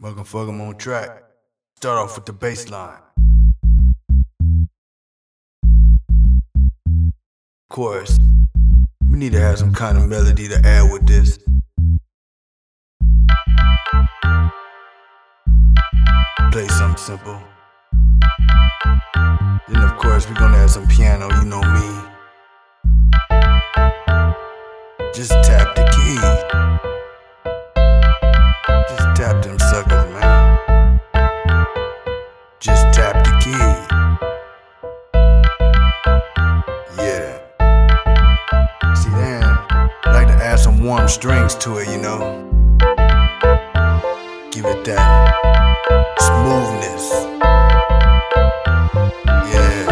Motherfucker, I'm on track. Start off with the bass line. Chorus. We need to have some kind of melody to add with this. Play something simple. Then, of course, we're gonna add some piano, you know me. Just tap the key. Just tap the key. Yeah. See, then, I like to add some warm strings to it, you know. Give it that smoothness. Yeah.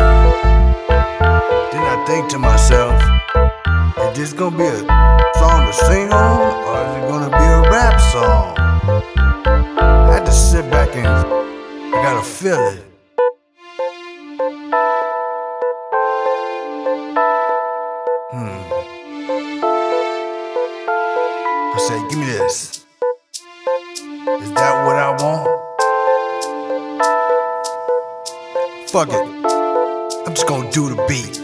Then I think to myself, is this gonna be a song to sing feel it. Hmm. I said, give me this. Is that what I want? Fuck it. I'm just gonna do the beat.